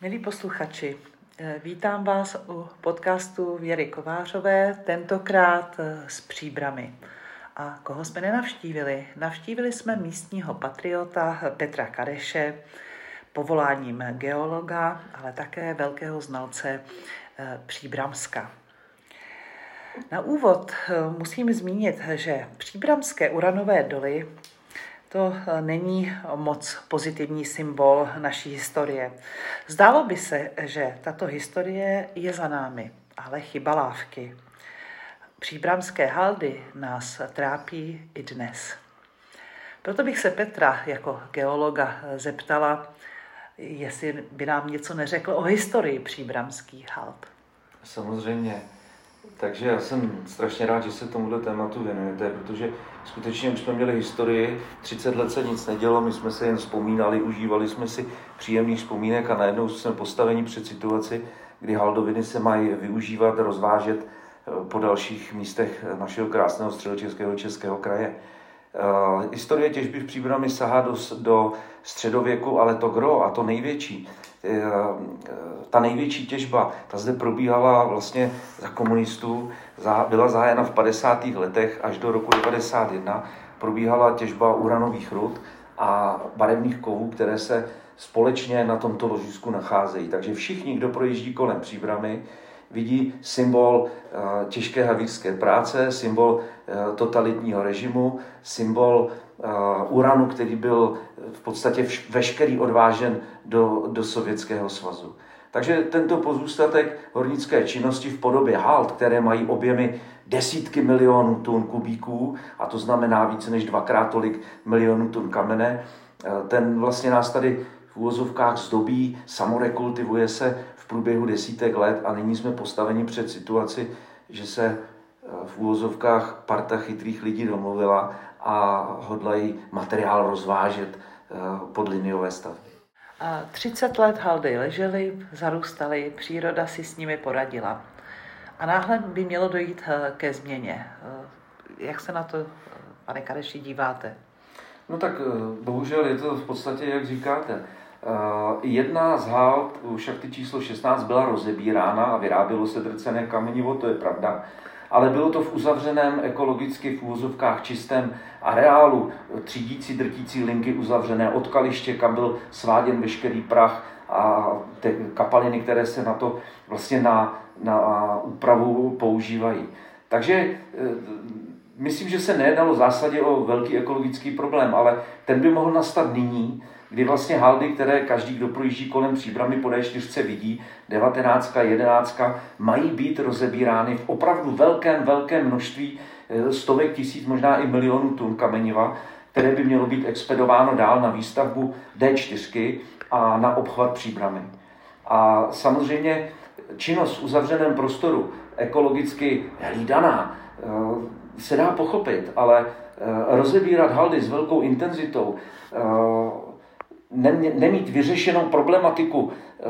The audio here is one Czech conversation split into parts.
Milí posluchači, eh, vítám vás u podcastu Věry Kovářové, tentokrát eh, s příbrami. A koho jsme nenavštívili? Navštívili jsme místního patriota Petra Kareše, povoláním geologa, ale také velkého znalce eh, Příbramska. Na úvod musím zmínit, že příbramské uranové doly to eh, není moc pozitivní symbol naší historie. Zdálo by se, že tato historie je za námi, ale chyba lávky. Příbramské haldy nás trápí i dnes. Proto bych se Petra jako geologa zeptala, jestli by nám něco neřekl o historii příbramských hald. Samozřejmě. Takže já jsem strašně rád, že se tomuto tématu věnujete, protože skutečně už jsme měli historii, 30 let se nic nedělo, my jsme se jen vzpomínali, užívali jsme si příjemných vzpomínek a najednou jsme postaveni před situaci, kdy haldoviny se mají využívat, rozvážet eh, po dalších místech našeho krásného středočeského českého kraje. Uh, historie těžby v Příbrami sahá do, do středověku, ale to gro a to největší, ta největší těžba, ta zde probíhala vlastně za komunistů, byla zahájena v 50. letech až do roku 91. Probíhala těžba uranových rud a barevných kovů, které se společně na tomto ložisku nacházejí. Takže všichni, kdo projíždí kolem příbramy, vidí symbol eh, těžké havířské práce, symbol eh, totalitního režimu, symbol eh, uranu, který byl v podstatě veškerý odvážen do, do Sovětského svazu. Takže tento pozůstatek hornické činnosti v podobě halt, které mají objemy desítky milionů tun kubíků, a to znamená více než dvakrát tolik milionů tun kamene, ten vlastně nás tady v úvozovkách zdobí, samorekultivuje se v průběhu desítek let a nyní jsme postaveni před situaci, že se eh, v úvozovkách parta chytrých lidí domluvila a hodlají materiál rozvážet eh, pod liniové stavby. 30 let haldy ležely, zarůstaly, příroda si s nimi poradila. A náhle by mělo dojít eh, ke změně. Jak se na to, pane Kareši, díváte? No tak bohužel je to v podstatě, jak říkáte. Eh, jedna z hal u šachty číslo 16 byla rozebírána a vyrábělo se drcené kamenivo, to je pravda. Ale bylo to v uzavřeném ekologicky v úvozovkách čistém areálu, třídící, drtící linky uzavřené od kaliště, kam byl sváděn veškerý prach a ty kapaliny, které se na to vlastně na, na úpravu používají. Takže eh, myslím, že se nejednalo v zásadě o velký ekologický problém, ale ten by mohl nastat nyní, kdy vlastně haldy, které každý, kdo projíždí kolem příbramy po D4 vidí, 19, 11, mají být rozebírány v opravdu velkém, velkém množství, eh, stovek tisíc, možná i milionů tun kameniva, které by mělo být expedováno dál na výstavbu D4 a na obchvat příbramy. A samozřejmě činnost v uzavřeném prostoru, ekologicky hlídaná, eh, se dá pochopit, ale eh, rozebírat haldy s velkou intenzitou, nemít vyřešenou problematiku eh,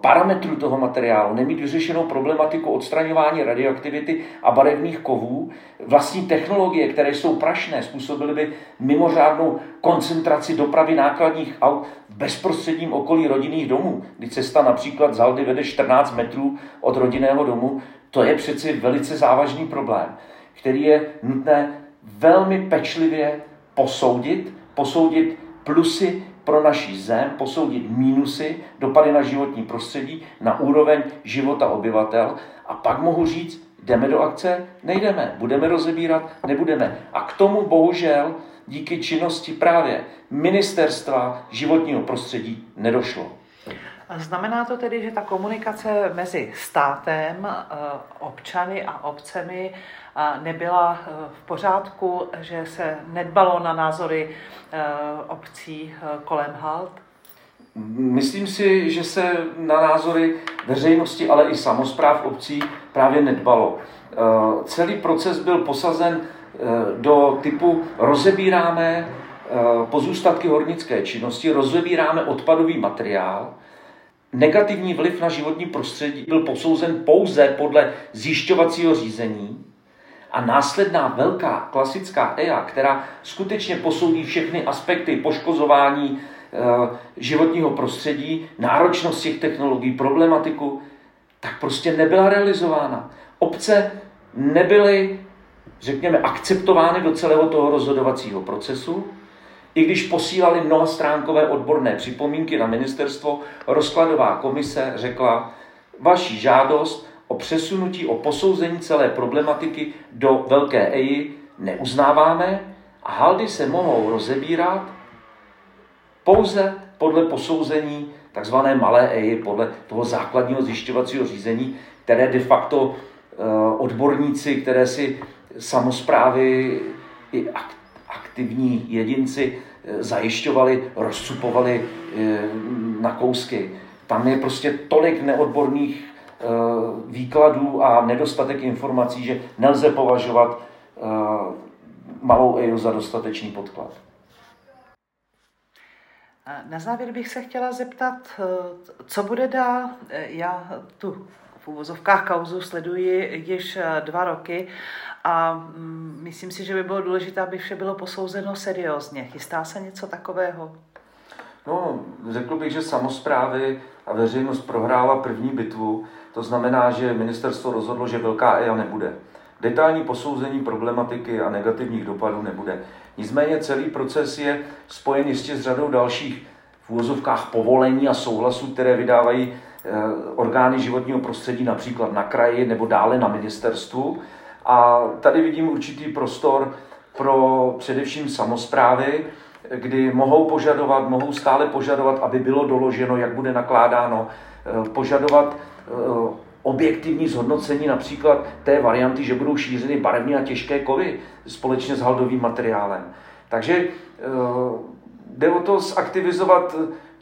parametrů toho materiálu, nemít vyřešenou problematiku odstraňování radioaktivity a barevných kovů, vlastní technologie, které jsou prašné, způsobily by mimořádnou koncentraci dopravy nákladních aut v bezprostředním okolí rodinných domů, kdy cesta například z Haldy vede 14 metrů od rodinného domu, to je přeci velice závažný problém, který je nutné velmi pečlivě posoudit, posoudit plusy pro naší zem, posoudit mínusy, dopady na životní prostředí, na úroveň života obyvatel a pak mohu říct, jdeme do akce, nejdeme, budeme rozebírat, nebudeme. A k tomu bohužel díky činnosti právě ministerstva životního prostředí nedošlo. Znamená to tedy, že ta komunikace mezi státem, eh, občany a obcemi eh, nebyla eh, v pořádku, že se nedbalo na názory obcí kolem halt? Myslím si, že se na názory veřejnosti, ale i samozpráv obcí právě nedbalo. Celý proces byl posazen do typu rozebíráme pozůstatky hornické činnosti, rozebíráme odpadový materiál, negativní vliv na životní prostředí byl posouzen pouze podle zjišťovacího řízení a následná velká klasická EIA, která skutečně posoudí všechny aspekty poškozování životního prostředí, náročnost těch technologií, problematiku, tak prostě nebyla realizována. Obce nebyly, řekněme, akceptovány do celého toho rozhodovacího procesu, i když posílali mnohostránkové odborné připomínky na ministerstvo, rozkladová komise řekla, vaši žádost o přesunutí, o posouzení celé problematiky do velké EI neuznáváme a haldy se mohou rozebírat pouze podle posouzení takzvané malé EI, podle toho základního zjišťovacího řízení, které de facto eh, odborníci, které si samozprávy i aktivní jedinci eh, zajišťovali, rozcupovali eh, na kousky. Tam je prostě tolik neodborných výkladů a nedostatek informací, že nelze považovat malou EIU za dostatečný podklad. Na závěr bych se chtěla zeptat, eh, co bude dál. Eh, já tu v úvozovkách kauzu sleduji již eh, dva roky a mm, myslím si, že by bylo důležité, aby vše bylo posouzeno seriózně. Chystá se něco takového? No, řekl bych, že samozprávy a veřejnost prohrála první bitvu. To znamená, že ministerstvo rozhodlo, že velká EIA nebude. Detailní posouzení problematiky a negativních dopadů nebude. Nicméně celý proces je spojen jistě s řadou dalších v povolení a souhlasů, které vydávají orgány životního prostředí například na kraji nebo dále na ministerstvu. A tady vidím určitý prostor pro především samozprávy, kdy mohou požadovat, mohou stále požadovat, aby bylo doloženo, jak bude nakládáno, eh, požadovat eh, objektivní zhodnocení například té varianty, že budou šířeny barevné a těžké kovy společně s haldovým materiálem. Takže eh, jde o to zaktivizovat,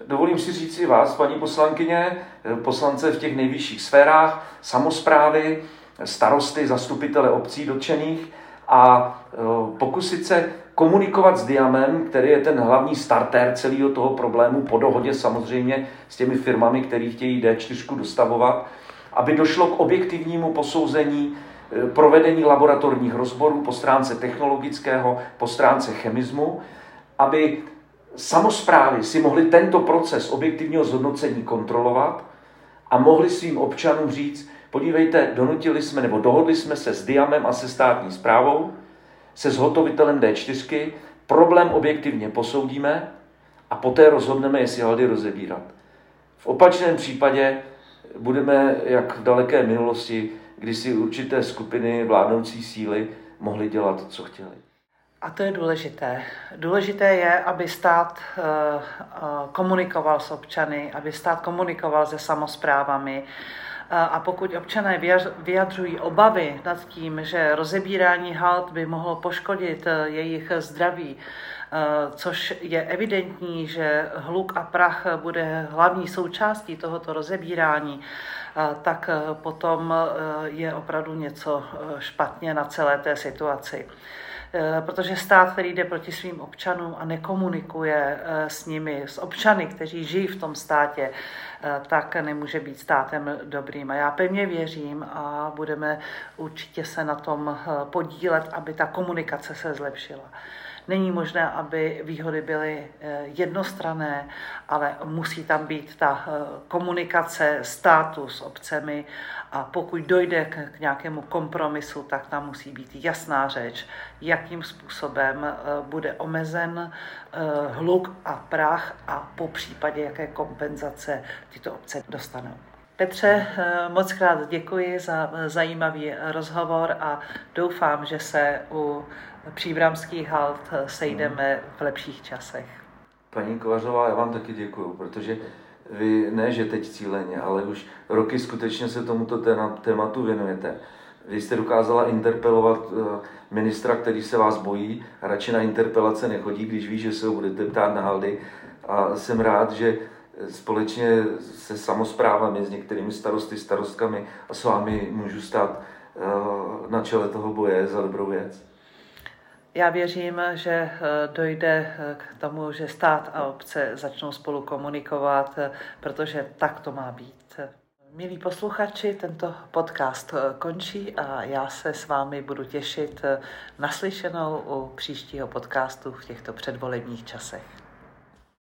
dovolím si říct i vás, paní poslankyně, eh, poslance v těch nejvyšších sférách, samozprávy, starosty, zastupitele obcí dotčených a eh, pokusit se komunikovat s Diamem, který je ten hlavní starter celého toho problému, po dohodě samozřejmě s těmi firmami, které chtějí D4 dostavovat, aby došlo k objektivnímu posouzení e, provedení laboratorních rozborů po stránce technologického, po stránce chemismu, aby samozprávy si mohly tento proces objektivního zhodnocení kontrolovat a mohli svým občanům říct, podívejte, donutili jsme nebo dohodli jsme se s Diamem a se státní zprávou, se zhotovitelem D4, problém objektivně posoudíme a poté rozhodneme, jestli haldy rozebírat. V opačném případě budeme jak v daleké minulosti, kdy si určité skupiny vládnoucí síly mohly dělat, co chtěli. A to je důležité. Důležité je, aby stát eh, eh, komunikoval s občany, aby stát komunikoval se samozprávami. Eh, a pokud občané vyjadřují obavy nad tím, že rozebírání halt by mohlo poškodit jejich zdraví, což je evidentní, že hluk a prach bude hlavní součástí tohoto rozebírání, tak potom je opravdu něco špatně na celé té situaci. Protože stát, který jde proti svým občanům a nekomunikuje s nimi, s občany, kteří žijí v tom státě, tak nemůže být státem dobrým. A já pevně věřím a budeme určitě se na tom podílet, aby ta komunikace se zlepšila. Není možné, aby výhody byly eh, jednostrané, ale musí tam být ta eh, komunikace státu s obcemi a pokud dojde k nějakému kompromisu, tak tam musí být jasná řeč, jakým způsobem eh, bude omezen hluk a prach a po případě jaké kompenzace tyto obce dostanou. Petře, moc krát děkuji za zajímavý rozhovor a doufám, že se u příbramských halt sejdeme v lepších časech. Paní Kovařová, já vám taky děkuju, protože vy ne, že teď cíleně, ale už roky skutečně se tomuto tématu věnujete. Vy jste dokázala interpelovat eh, ministra, který se vás bojí, radši na interpelace nechodí, když ví, že se ho budete ptát na haldy. A jsem rád, že společně se samozprávami, s některými starosty, starostkami a s vámi můžu stát eh, na čele toho boje za dobrou věc. Já věřím, že eh, dojde eh, k tomu, že stát a obce začnou spolu komunikovat, protože tak to má být. Milí posluchači, tento podcast končí a já se s vámi budu těšit naslyšenou u příštího podcastu v těchto předvolebních časech.